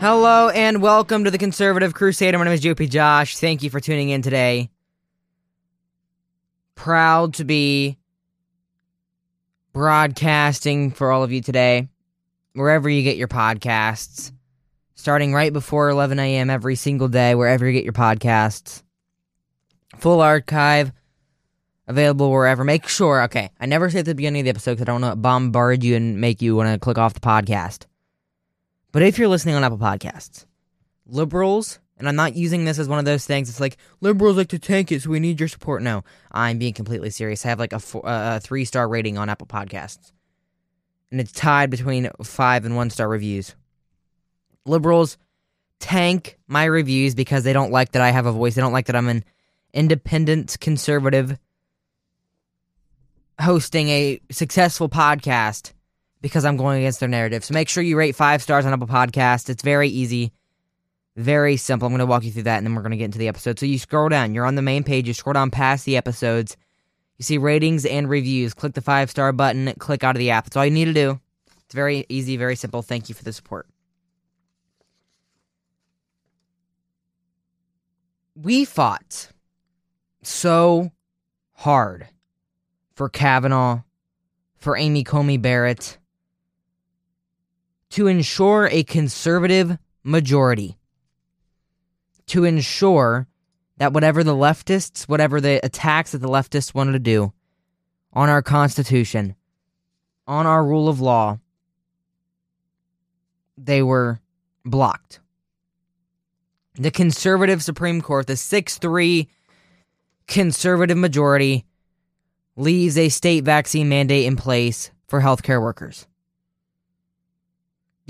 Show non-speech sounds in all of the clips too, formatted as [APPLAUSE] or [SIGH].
Hello and welcome to the Conservative Crusader. My name is Joopy Josh. Thank you for tuning in today. Proud to be broadcasting for all of you today, wherever you get your podcasts, starting right before 11 a.m. every single day, wherever you get your podcasts. Full archive available wherever. Make sure, okay, I never say at the beginning of the episode because I don't want to bombard you and make you want to click off the podcast. But if you're listening on Apple Podcasts, liberals, and I'm not using this as one of those things, it's like liberals like to tank it, so we need your support. No, I'm being completely serious. I have like a, uh, a three star rating on Apple Podcasts, and it's tied between five and one star reviews. Liberals tank my reviews because they don't like that I have a voice. They don't like that I'm an independent conservative hosting a successful podcast because I'm going against their narrative. So make sure you rate five stars on Apple Podcast. It's very easy, very simple. I'm going to walk you through that, and then we're going to get into the episode. So you scroll down. You're on the main page. You scroll down past the episodes. You see ratings and reviews. Click the five star button. Click out of the app. That's all you need to do. It's very easy, very simple. Thank you for the support. We fought so hard for Kavanaugh, for Amy Coney Barrett, to ensure a conservative majority, to ensure that whatever the leftists, whatever the attacks that the leftists wanted to do on our Constitution, on our rule of law, they were blocked. The conservative Supreme Court, the 6 3 conservative majority, leaves a state vaccine mandate in place for healthcare workers.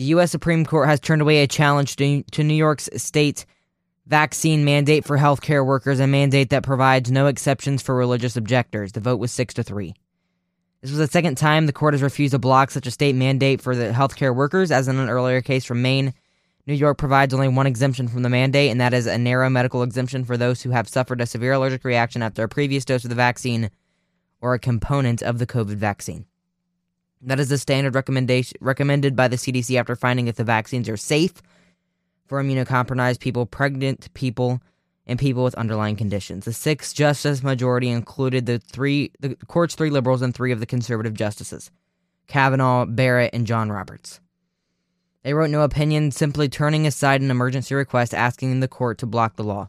The U.S. Supreme Court has turned away a challenge to, to New York's state vaccine mandate for healthcare workers, a mandate that provides no exceptions for religious objectors. The vote was 6 to 3. This was the second time the court has refused to block such a state mandate for the healthcare workers, as in an earlier case from Maine. New York provides only one exemption from the mandate, and that is a narrow medical exemption for those who have suffered a severe allergic reaction after a previous dose of the vaccine or a component of the COVID vaccine. That is the standard recommendation recommended by the CDC after finding that the vaccines are safe for immunocompromised people, pregnant people, and people with underlying conditions. The six justice majority included the three the court's three liberals and three of the conservative justices. Kavanaugh, Barrett, and John Roberts. They wrote no opinion, simply turning aside an emergency request asking the court to block the law.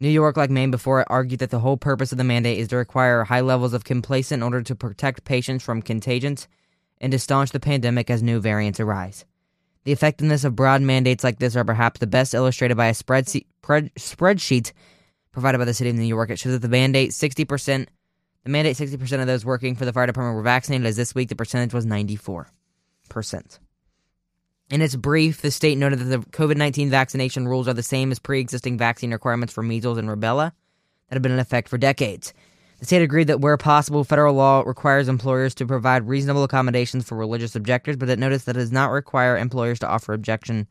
New York, like Maine before it, argued that the whole purpose of the mandate is to require high levels of complacent in order to protect patients from contagions and to staunch the pandemic as new variants arise. The effectiveness of broad mandates like this are perhaps the best illustrated by a spreadsheet, spreadsheet provided by the city of New York. It shows that the mandate 60%, the mandate 60% of those working for the fire department were vaccinated, as this week the percentage was 94%. In its brief, the state noted that the COVID 19 vaccination rules are the same as pre existing vaccine requirements for measles and rubella that have been in effect for decades. The state agreed that where possible, federal law requires employers to provide reasonable accommodations for religious objectors, but it noticed that it does not require employers to offer objection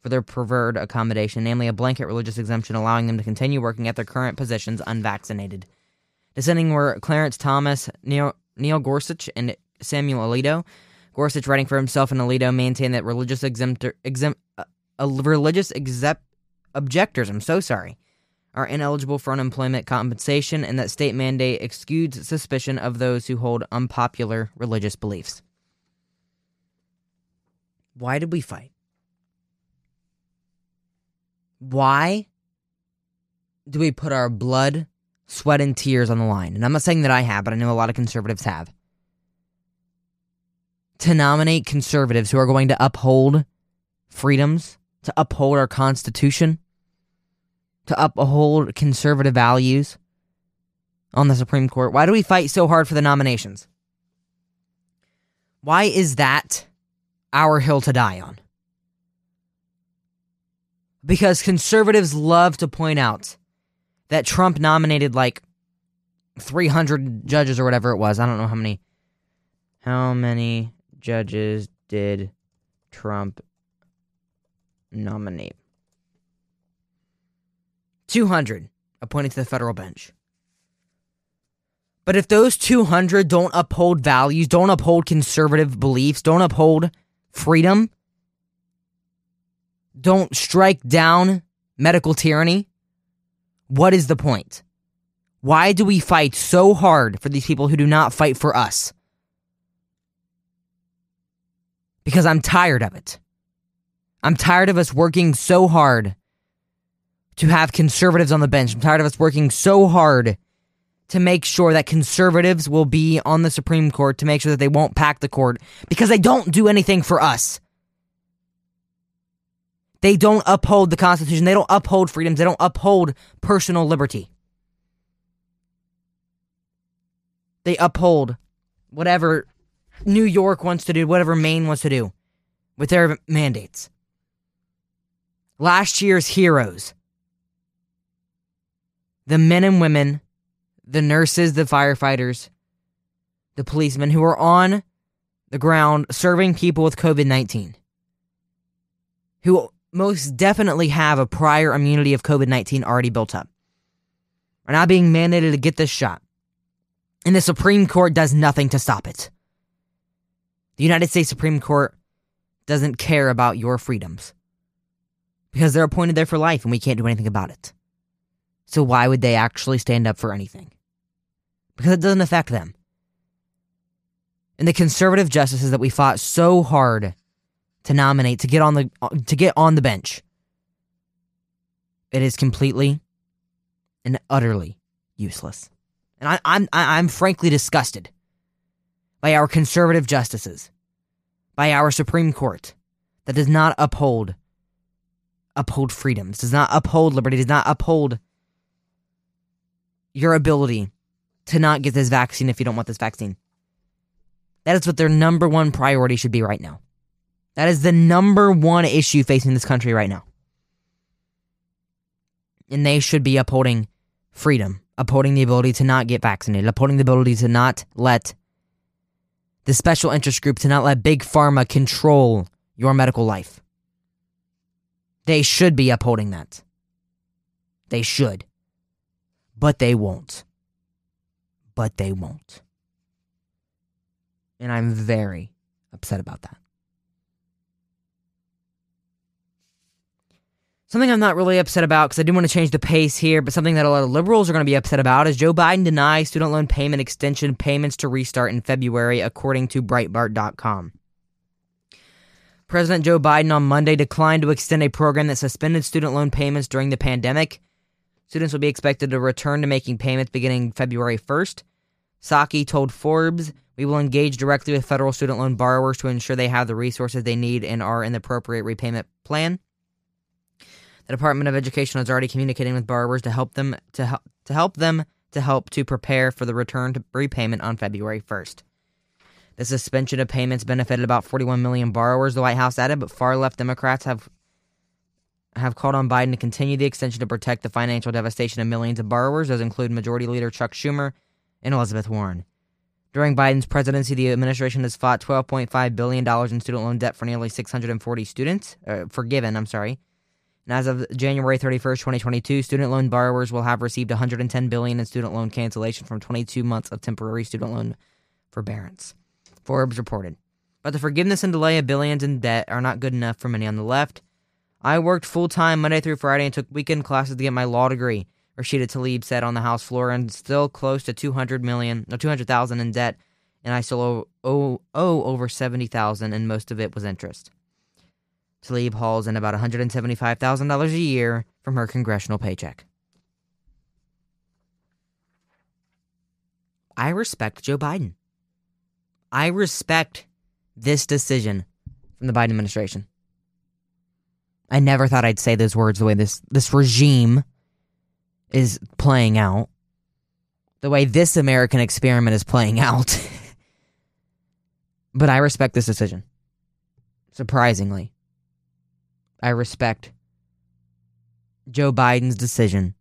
for their preferred accommodation, namely a blanket religious exemption allowing them to continue working at their current positions unvaccinated. Dissenting were Clarence Thomas, Neil, Neil Gorsuch, and Samuel Alito. Gorsuch, writing for himself and Alito, maintained that religious exemptor, exempt, uh, uh, religious exempt, objectors, I'm so sorry, are ineligible for unemployment compensation and that state mandate excludes suspicion of those who hold unpopular religious beliefs. Why did we fight? Why do we put our blood, sweat, and tears on the line? And I'm not saying that I have, but I know a lot of conservatives have. To nominate conservatives who are going to uphold freedoms, to uphold our Constitution, to uphold conservative values on the Supreme Court? Why do we fight so hard for the nominations? Why is that our hill to die on? Because conservatives love to point out that Trump nominated like 300 judges or whatever it was. I don't know how many. How many judges did Trump nominate? 200 appointed to the federal bench. But if those 200 don't uphold values, don't uphold conservative beliefs, don't uphold freedom, don't strike down medical tyranny, what is the point? Why do we fight so hard for these people who do not fight for us? Because I'm tired of it. I'm tired of us working so hard to have conservatives on the bench. I'm tired of us working so hard to make sure that conservatives will be on the Supreme Court to make sure that they won't pack the court because they don't do anything for us. They don't uphold the Constitution. They don't uphold freedoms. They don't uphold personal liberty. They uphold whatever New York wants to do, whatever Maine wants to do with their mandates. Last year's heroes, the men and women, the nurses, the firefighters, the policemen who are on the ground serving people with COVID 19, who most definitely have a prior immunity of COVID 19 already built up, are now being mandated to get this shot. And the Supreme Court does nothing to stop it. The United States Supreme Court doesn't care about your freedoms because they're appointed there for life and we can't do anything about it. So why would they actually stand up for anything? Because it doesn't affect them. And the conservative justices that we fought so hard to nominate to get on the to get on the bench. It is completely and utterly useless. And I, I'm I'm frankly disgusted by our conservative justices, by our Supreme Court that does not uphold uphold freedoms, does not uphold liberty, does not uphold your ability to not get this vaccine if you don't want this vaccine. That is what their number one priority should be right now. That is the number one issue facing this country right now. And they should be upholding freedom, upholding the ability to not get vaccinated, upholding the ability to not let the special interest group, to not let big pharma control your medical life. They should be upholding that. They should. But they won't. But they won't. And I'm very upset about that. Something I'm not really upset about because I do want to change the pace here, but something that a lot of liberals are going to be upset about is Joe Biden denies student loan payment extension payments to restart in February, according to Breitbart.com. President Joe Biden on Monday declined to extend a program that suspended student loan payments during the pandemic. Students will be expected to return to making payments beginning February 1st. Psaki told Forbes, We will engage directly with federal student loan borrowers to ensure they have the resources they need and are in the appropriate repayment plan. The Department of Education is already communicating with borrowers to help them to help to help them to help to prepare for the return to repayment on February 1st. The suspension of payments benefited about 41 million borrowers, the White House added, but far left Democrats have have called on Biden to continue the extension to protect the financial devastation of millions of borrowers. Those include Majority Leader Chuck Schumer and Elizabeth Warren. During Biden's presidency, the administration has fought $12.5 billion in student loan debt for nearly 640 students, uh, forgiven, I'm sorry, and as of January 31st, 2022, student loan borrowers will have received 110 billion in student loan cancellation from 22 months of temporary student loan forbearance. Forbes reported. But the forgiveness and delay of billions in debt are not good enough for many on the left. I worked full time Monday through Friday and took weekend classes to get my law degree, Rashida Tlaib said on the House floor, and still close to 200 million, no, 200,000 in debt, and I still owe, owe, owe over 70,000, and most of it was interest. Tlaib hauls in about $175,000 a year from her congressional paycheck. I respect Joe Biden. I respect this decision from the Biden administration. I never thought I'd say those words the way this this regime is playing out. The way this American experiment is playing out. [LAUGHS] but I respect this decision. Surprisingly. I respect Joe Biden's decision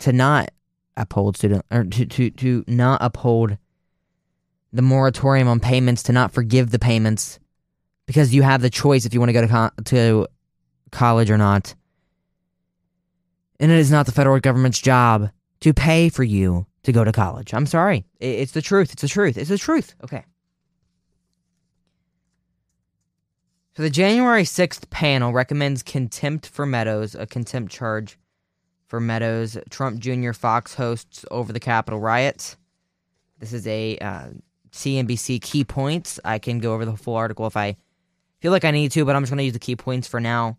to not uphold student or to, to, to not uphold the moratorium on payments, to not forgive the payments, because you have the choice if you want to go to co- to college or not. And it is not the federal government's job to pay for you to go to college. I'm sorry. It's the truth. It's the truth. It's the truth. Okay. So the January 6th panel recommends contempt for Meadows, a contempt charge for Meadows, Trump Jr. Fox hosts over the Capitol riots. This is a uh, CNBC key points. I can go over the full article if I feel like I need to, but I'm just going to use the key points for now.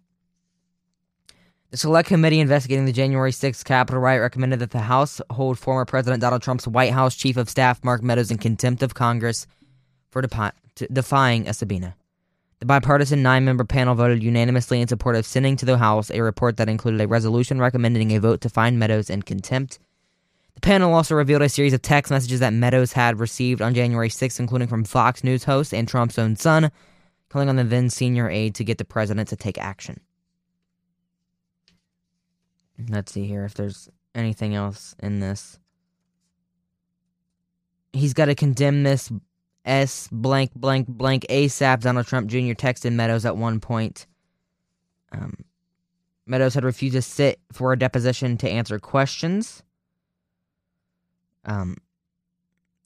The Select Committee investigating the January 6th Capitol riot recommended that the House hold former President Donald Trump's White House Chief of Staff Mark Meadows in contempt of Congress for defying a subpoena. The bipartisan nine member panel voted unanimously in support of sending to the House a report that included a resolution recommending a vote to find Meadows in contempt. The panel also revealed a series of text messages that Meadows had received on January 6th, including from Fox News host and Trump's own son, calling on the then senior aide to get the president to take action. Let's see here if there's anything else in this. He's got to condemn this S blank blank blank ASAP. Donald Trump Jr. texted Meadows at one point. Um, Meadows had refused to sit for a deposition to answer questions. Um,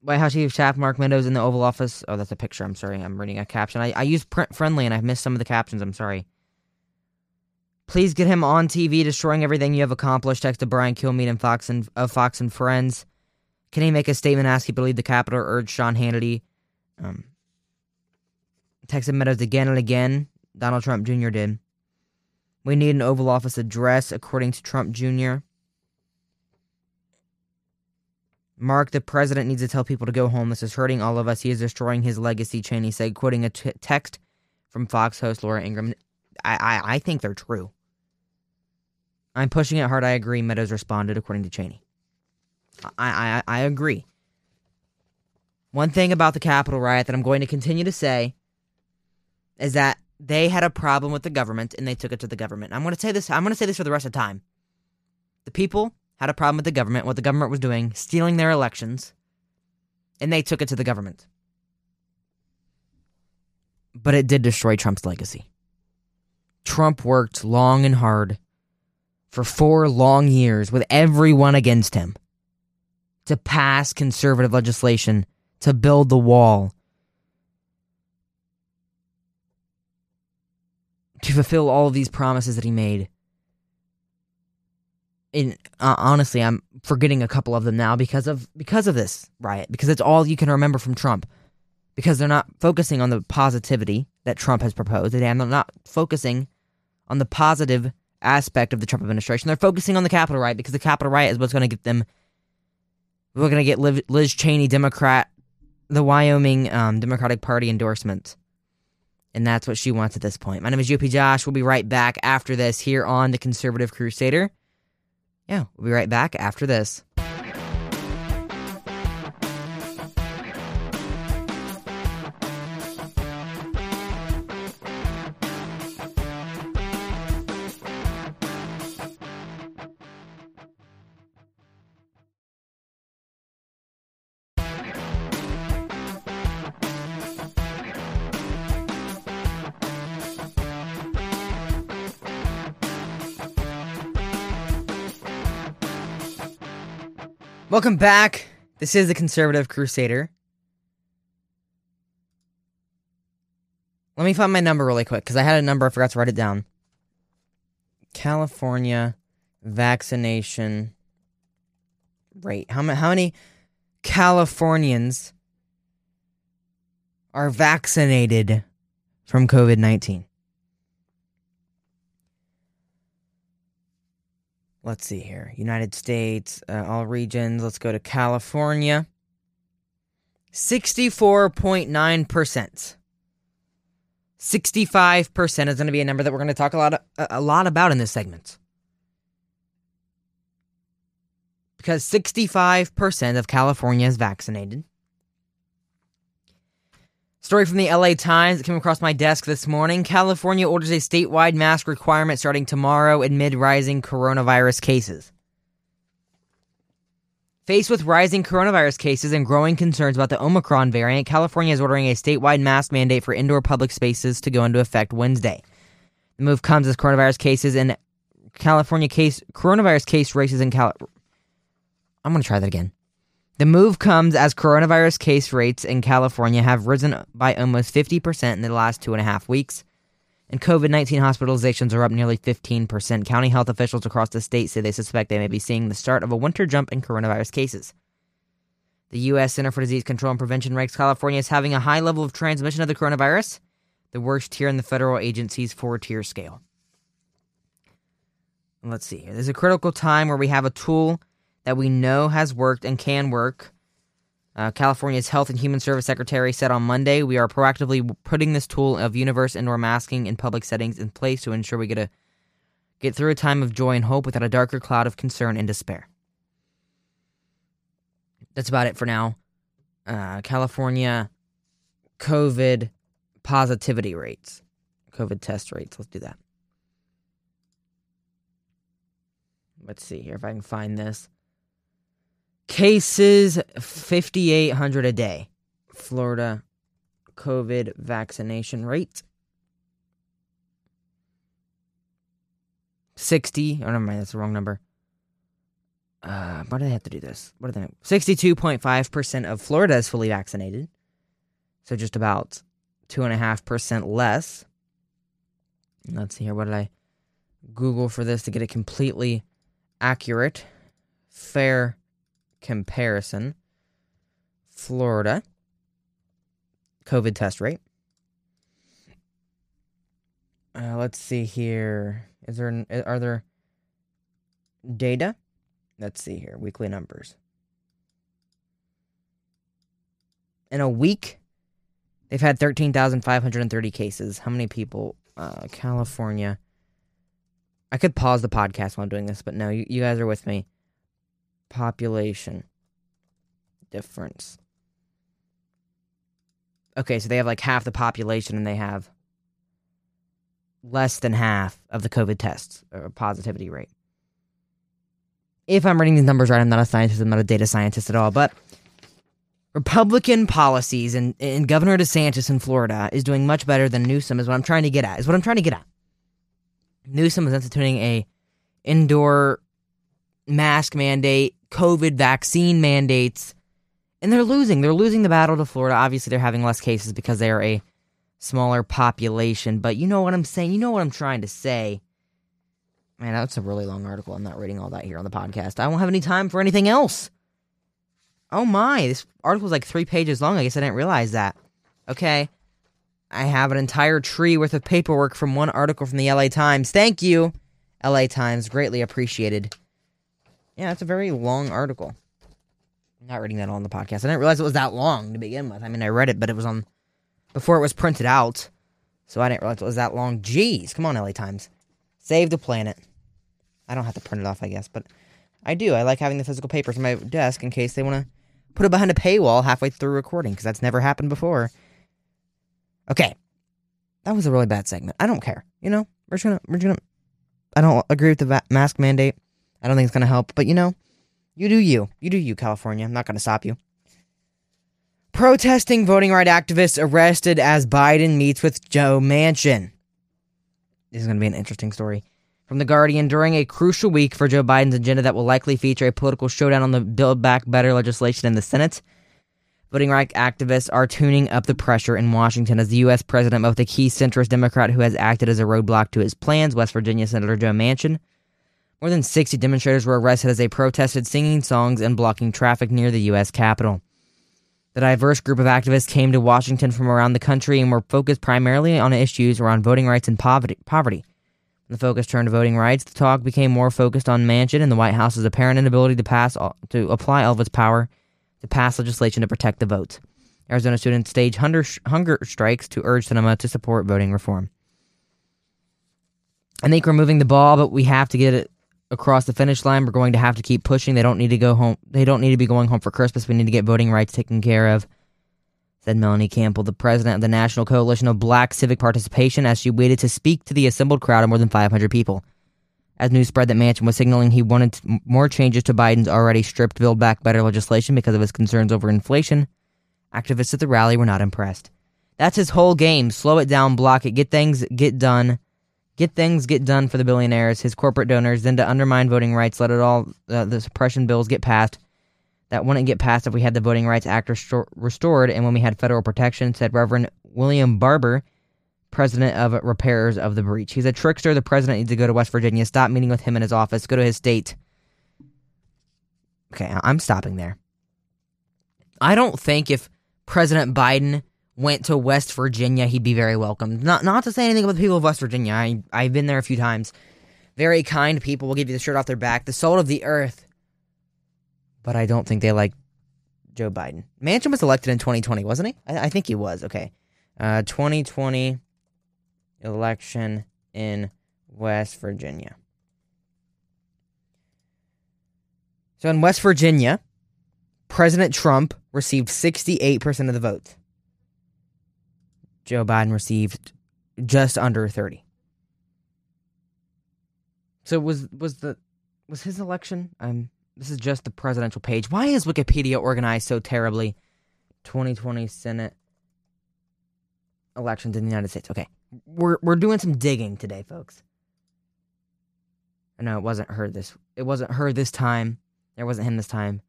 White House Chief of Staff Mark Meadows in the Oval Office. Oh, that's a picture. I'm sorry. I'm reading a caption. I, I use print friendly and I've missed some of the captions. I'm sorry. Please get him on TV, destroying everything you have accomplished. Text to Brian Kilmeade and Fox and of Fox and Friends. Can he make a statement? Ask people to leave the Capitol. Urge Sean Hannity. Um, texted Meadows again and again. Donald Trump Jr. did. We need an Oval Office address, according to Trump Jr. Mark, the president needs to tell people to go home. This is hurting all of us. He is destroying his legacy, Cheney said, quoting a t- text from Fox host Laura Ingraham. I, I, I think they're true. I'm pushing it hard. I agree. Meadows responded, according to Cheney. I, I, I agree. One thing about the Capitol riot that I'm going to continue to say is that they had a problem with the government and they took it to the government. I'm going to say this. I'm going to say this for the rest of time. The people had a problem with the government, what the government was doing, stealing their elections, and they took it to the government. But it did destroy Trump's legacy. Trump worked long and hard for four long years with everyone against him to pass conservative legislation to build the wall to fulfill all of these promises that he made. Uh, honestly, I'm forgetting a couple of them now because of because of this riot because it's all you can remember from Trump because they're not focusing on the positivity that Trump has proposed and they're not focusing on the positive aspect of the Trump administration. They're focusing on the Capitol riot because the Capitol riot is what's going to get them. We're going to get Liz Cheney, Democrat, the Wyoming um, Democratic Party endorsement. And that's what she wants at this point. My name is UP Josh. We'll be right back after this here on The Conservative Crusader. Yeah, we'll be right back after this. Welcome back. This is the Conservative Crusader. Let me find my number really quick because I had a number, I forgot to write it down. California vaccination rate. How, how many Californians are vaccinated from COVID 19? Let's see here United States, uh, all regions. Let's go to California. 64.9%. 65% is going to be a number that we're going to talk a lot, a lot about in this segment. Because 65% of California is vaccinated. Story from the LA Times that came across my desk this morning. California orders a statewide mask requirement starting tomorrow amid rising coronavirus cases. Faced with rising coronavirus cases and growing concerns about the Omicron variant, California is ordering a statewide mask mandate for indoor public spaces to go into effect Wednesday. The move comes as coronavirus cases in California case coronavirus case races in Cal. I'm going to try that again. The move comes as coronavirus case rates in California have risen by almost 50% in the last two and a half weeks. and COVID 19 hospitalizations are up nearly 15%. County health officials across the state say they suspect they may be seeing the start of a winter jump in coronavirus cases. The U.S. Center for Disease Control and Prevention ranks California as having a high level of transmission of the coronavirus, the worst tier in the federal agency's four tier scale. Let's see here. There's a critical time where we have a tool that we know has worked and can work. Uh, California's Health and Human Service Secretary said on Monday, "We are proactively putting this tool of universe indoor masking in public settings in place to ensure we get a get through a time of joy and hope without a darker cloud of concern and despair." that's about it for now. Uh, California COVID positivity rates, COVID test rates. Let's do that. Let's see here if I can find this. Cases 5,800 a day. Florida COVID vaccination rate. 60. Oh, never mind. That's the wrong number uh, why do they have to do this? What are they? Sixty-two point five percent of Florida is fully vaccinated, so just about two and a half percent less. Let's see here. What did I Google for this to get a completely accurate, fair comparison? Florida COVID test rate. Uh, let's see here. Is there are there data? Let's see here. Weekly numbers. In a week, they've had 13,530 cases. How many people? Uh, California. I could pause the podcast while I'm doing this, but no, you, you guys are with me. Population difference. Okay, so they have like half the population and they have less than half of the COVID tests or positivity rate if I'm reading these numbers right, I'm not a scientist, I'm not a data scientist at all, but Republican policies and, and Governor DeSantis in Florida is doing much better than Newsom, is what I'm trying to get at. Is what I'm trying to get at. Newsom is instituting a indoor mask mandate, COVID vaccine mandates, and they're losing. They're losing the battle to Florida. Obviously, they're having less cases because they are a smaller population, but you know what I'm saying? You know what I'm trying to say. Man, that's a really long article. I'm not reading all that here on the podcast. I won't have any time for anything else. Oh my, this article is like three pages long. I guess I didn't realize that. Okay. I have an entire tree worth of paperwork from one article from the LA Times. Thank you, LA Times. Greatly appreciated. Yeah, it's a very long article. I'm not reading that all on the podcast. I didn't realize it was that long to begin with. I mean, I read it, but it was on before it was printed out. So I didn't realize it was that long. Jeez, come on, LA Times. Save the planet. I don't have to print it off, I guess, but I do. I like having the physical papers on my desk in case they want to put it behind a paywall halfway through recording, because that's never happened before. Okay. That was a really bad segment. I don't care. You know, we're just gonna, we're just gonna, I don't agree with the va- mask mandate. I don't think it's gonna help, but you know, you do you. You do you, California. I'm not gonna stop you. Protesting voting right activists arrested as Biden meets with Joe Manchin. This is going to be an interesting story. From The Guardian, during a crucial week for Joe Biden's agenda that will likely feature a political showdown on the Build Back Better legislation in the Senate, voting rights activists are tuning up the pressure in Washington as the U.S. president with a key centrist Democrat who has acted as a roadblock to his plans, West Virginia Senator Joe Manchin. More than 60 demonstrators were arrested as they protested singing songs and blocking traffic near the U.S. Capitol. The diverse group of activists came to Washington from around the country and were focused primarily on issues around voting rights and poverty. When the focus turned to voting rights, the talk became more focused on Manchin and the White House's apparent inability to pass to apply all of its power to pass legislation to protect the votes. Arizona students staged hunger, hunger strikes to urge Sinema to support voting reform. I think we're moving the ball, but we have to get it across the finish line. We're going to have to keep pushing. They don't need to go home. They don't need to be going home for Christmas. We need to get voting rights taken care of, said Melanie Campbell, the president of the National Coalition of Black Civic Participation, as she waited to speak to the assembled crowd of more than 500 people. As news spread that Manchin was signaling he wanted more changes to Biden's already stripped Build Back Better legislation because of his concerns over inflation, activists at the rally were not impressed. That's his whole game. Slow it down, block it, get things get done get things get done for the billionaires, his corporate donors, then to undermine voting rights, let it all uh, the suppression bills get passed. That wouldn't get passed if we had the Voting Rights Act restor- restored and when we had federal protection, said Reverend William Barber, president of Repairers of the Breach. He's a trickster. The president needs to go to West Virginia. Stop meeting with him in his office. Go to his state. Okay, I'm stopping there. I don't think if President Biden went to West Virginia, he'd be very welcomed. Not not to say anything about the people of West Virginia. I I've been there a few times. Very kind people will give you the shirt off their back, the salt of the earth. But I don't think they like Joe Biden. Manchin was elected in 2020, wasn't he? I, I think he was. Okay, uh, 2020 election in West Virginia. So in West Virginia, President Trump received 68% of the votes. Joe Biden received just under 30. So was was the was his election um this is just the presidential page. Why is Wikipedia organized so terribly? 2020 Senate elections in the United States. Okay. We're we're doing some digging today, folks. I know it wasn't her this it wasn't her this time. It wasn't him this time.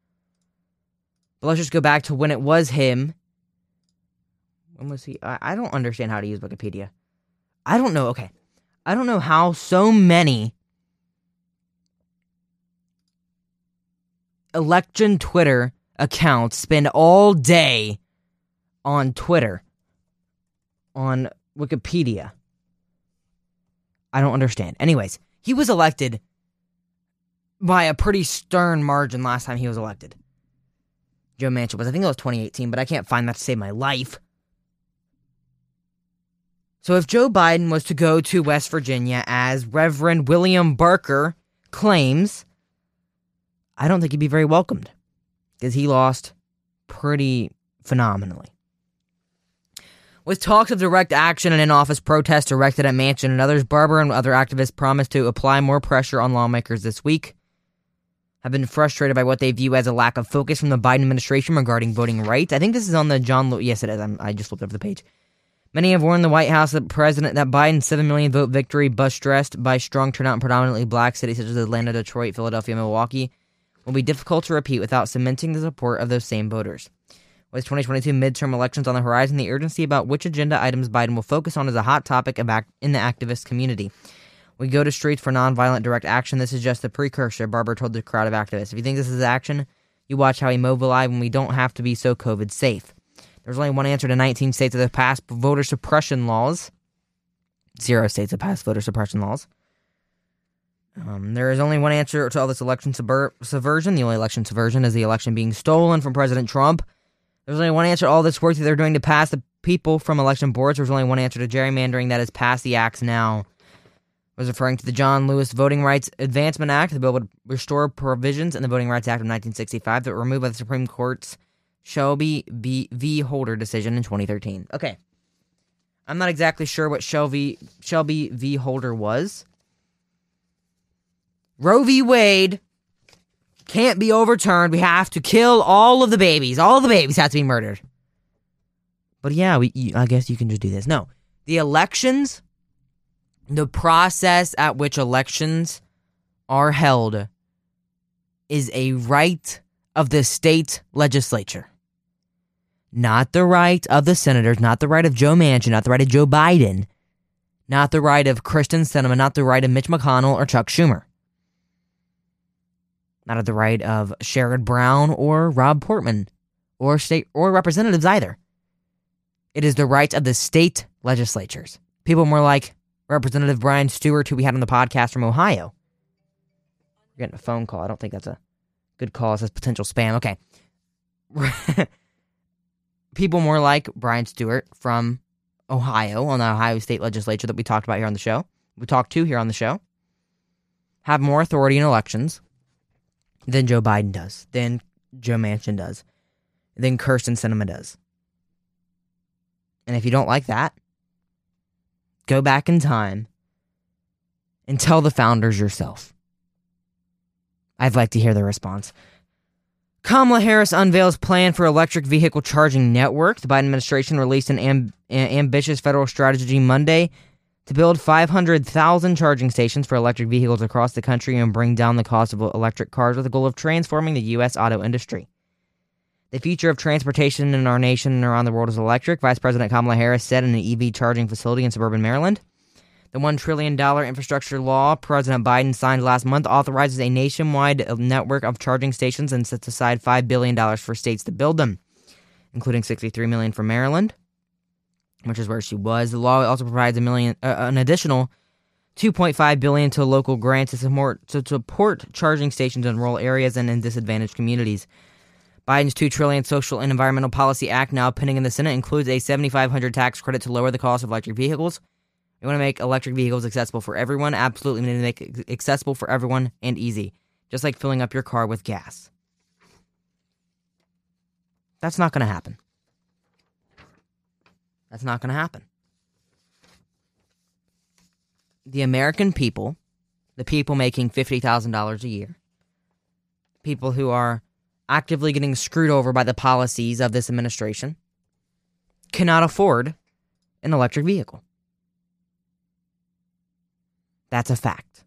But let's just go back to when it was him. When was he? I, I don't understand how to use Wikipedia. I don't know. Okay. I don't know how so many election Twitter accounts spend all day on Twitter, on Wikipedia. I don't understand. Anyways, he was elected by a pretty stern margin last time he was elected. Joe Manchin was. I think it was 2018, but I can't find that to save my life. So if Joe Biden was to go to West Virginia, as Reverend William Barker claims, I don't think he'd be very welcomed because he lost pretty phenomenally. With talks of direct action and in office protests directed at Manchin and others, Barber and other activists promised to apply more pressure on lawmakers this week. Have been frustrated by what they view as a lack of focus from the Biden administration regarding voting rights. I think this is on the John. Lew- yes, it is. I'm, I just looked over the page. Many have warned the White House that President that Biden's seven million vote victory, bus dressed by strong turnout in predominantly black cities such as Atlanta, Detroit, Philadelphia, and Milwaukee, will be difficult to repeat without cementing the support of those same voters. With 2022 midterm elections on the horizon, the urgency about which agenda items Biden will focus on is a hot topic in the activist community. We go to streets for nonviolent direct action. This is just the precursor, Barber told the crowd of activists. If you think this is action, you watch how we mobilize when we don't have to be so COVID safe. There's only one answer to 19 states that have passed voter suppression laws. Zero states have passed voter suppression laws. Um, there is only one answer to all this election subver- subversion. The only election subversion is the election being stolen from President Trump. There's only one answer to all this work that they're doing to pass the people from election boards. There's only one answer to gerrymandering that is pass the acts now. I was referring to the John Lewis Voting Rights Advancement Act. The bill would restore provisions in the Voting Rights Act of 1965 that were removed by the Supreme Court's Shelby v. v. Holder decision in 2013. Okay. I'm not exactly sure what Shelby, Shelby v. Holder was. Roe v. Wade can't be overturned. We have to kill all of the babies. All the babies have to be murdered. But yeah, we I guess you can just do this. No. The elections, the process at which elections are held is a right of the state legislature. Not the right of the senators, not the right of Joe Manchin, not the right of Joe Biden, not the right of Kyrsten Sinema, not the right of Mitch McConnell or Chuck Schumer not at the right of Sherrod Brown or Rob Portman or state or representatives either. It is the right of the state legislatures. People more like Representative Brian Stewart, who we had on the podcast from Ohio. We're getting a phone call. I don't think that's a good call. It says potential spam. Okay. [LAUGHS] People more like Brian Stewart from Ohio on the Ohio State Legislature that we talked about here on the show. We talked to here on the show. Have more authority in elections than Joe Biden does, than Joe Manchin does, than Kyrsten Sinema does. And if you don't like that, go back in time and tell the founders yourself. I'd like to hear their response. Kamala Harris unveils plan for electric vehicle charging network. The Biden administration released an amb- ambitious federal strategy Monday to build 500,000 charging stations for electric vehicles across the country and bring down the cost of electric cars with the goal of transforming the U.S. auto industry. The future of transportation in our nation and around the world is electric, Vice President Kamala Harris said in an EV charging facility in suburban Maryland. The $1 trillion infrastructure law President Biden signed last month authorizes a nationwide network of charging stations and sets aside $5 billion for states to build them, including 63 million for Maryland, which is where she was. The law also provides a million, uh, an additional 2.5 billion to local grants to support to support charging stations in rural areas and in disadvantaged communities. Biden's 2 trillion social and environmental policy act now pending in the Senate includes a 7500 tax credit to lower the cost of electric vehicles we want to make electric vehicles accessible for everyone. Absolutely, to make it accessible for everyone and easy, just like filling up your car with gas. That's not going to happen. That's not going to happen. The American people, the people making $50,000 a year, people who are actively getting screwed over by the policies of this administration, cannot afford an electric vehicle. That's a fact.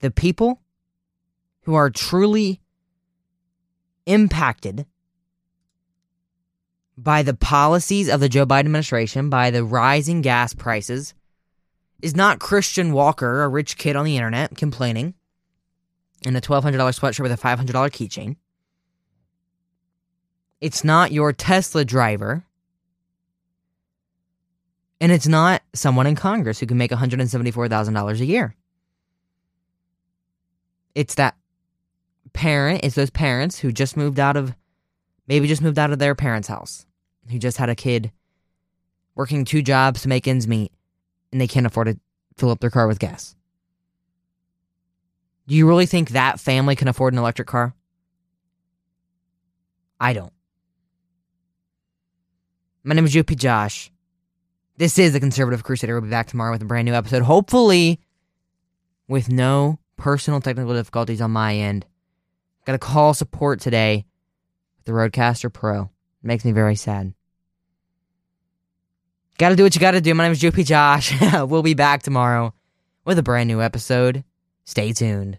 The people who are truly impacted by the policies of the Joe Biden administration, by the rising gas prices, is not Christian Walker, a rich kid on the internet, complaining in a $1,200 sweatshirt with a $500 keychain. It's not your Tesla driver and it's not someone in Congress who can make $174,000 a year. It's that parent, it's those parents who just moved out of, maybe just moved out of their parents' house, who just had a kid working two jobs to make ends meet, and they can't afford to fill up their car with gas. Do you really think that family can afford an electric car? I don't. My name is Joopy Josh. This is the Conservative Crusader. We'll be back tomorrow with a brand new episode, hopefully with no personal technical difficulties on my end. Got a call support today with the Rodecaster Pro. It makes me very sad. Gotta do what you gotta do. My name is JP Josh. [LAUGHS] we'll be back tomorrow with a brand new episode. Stay tuned.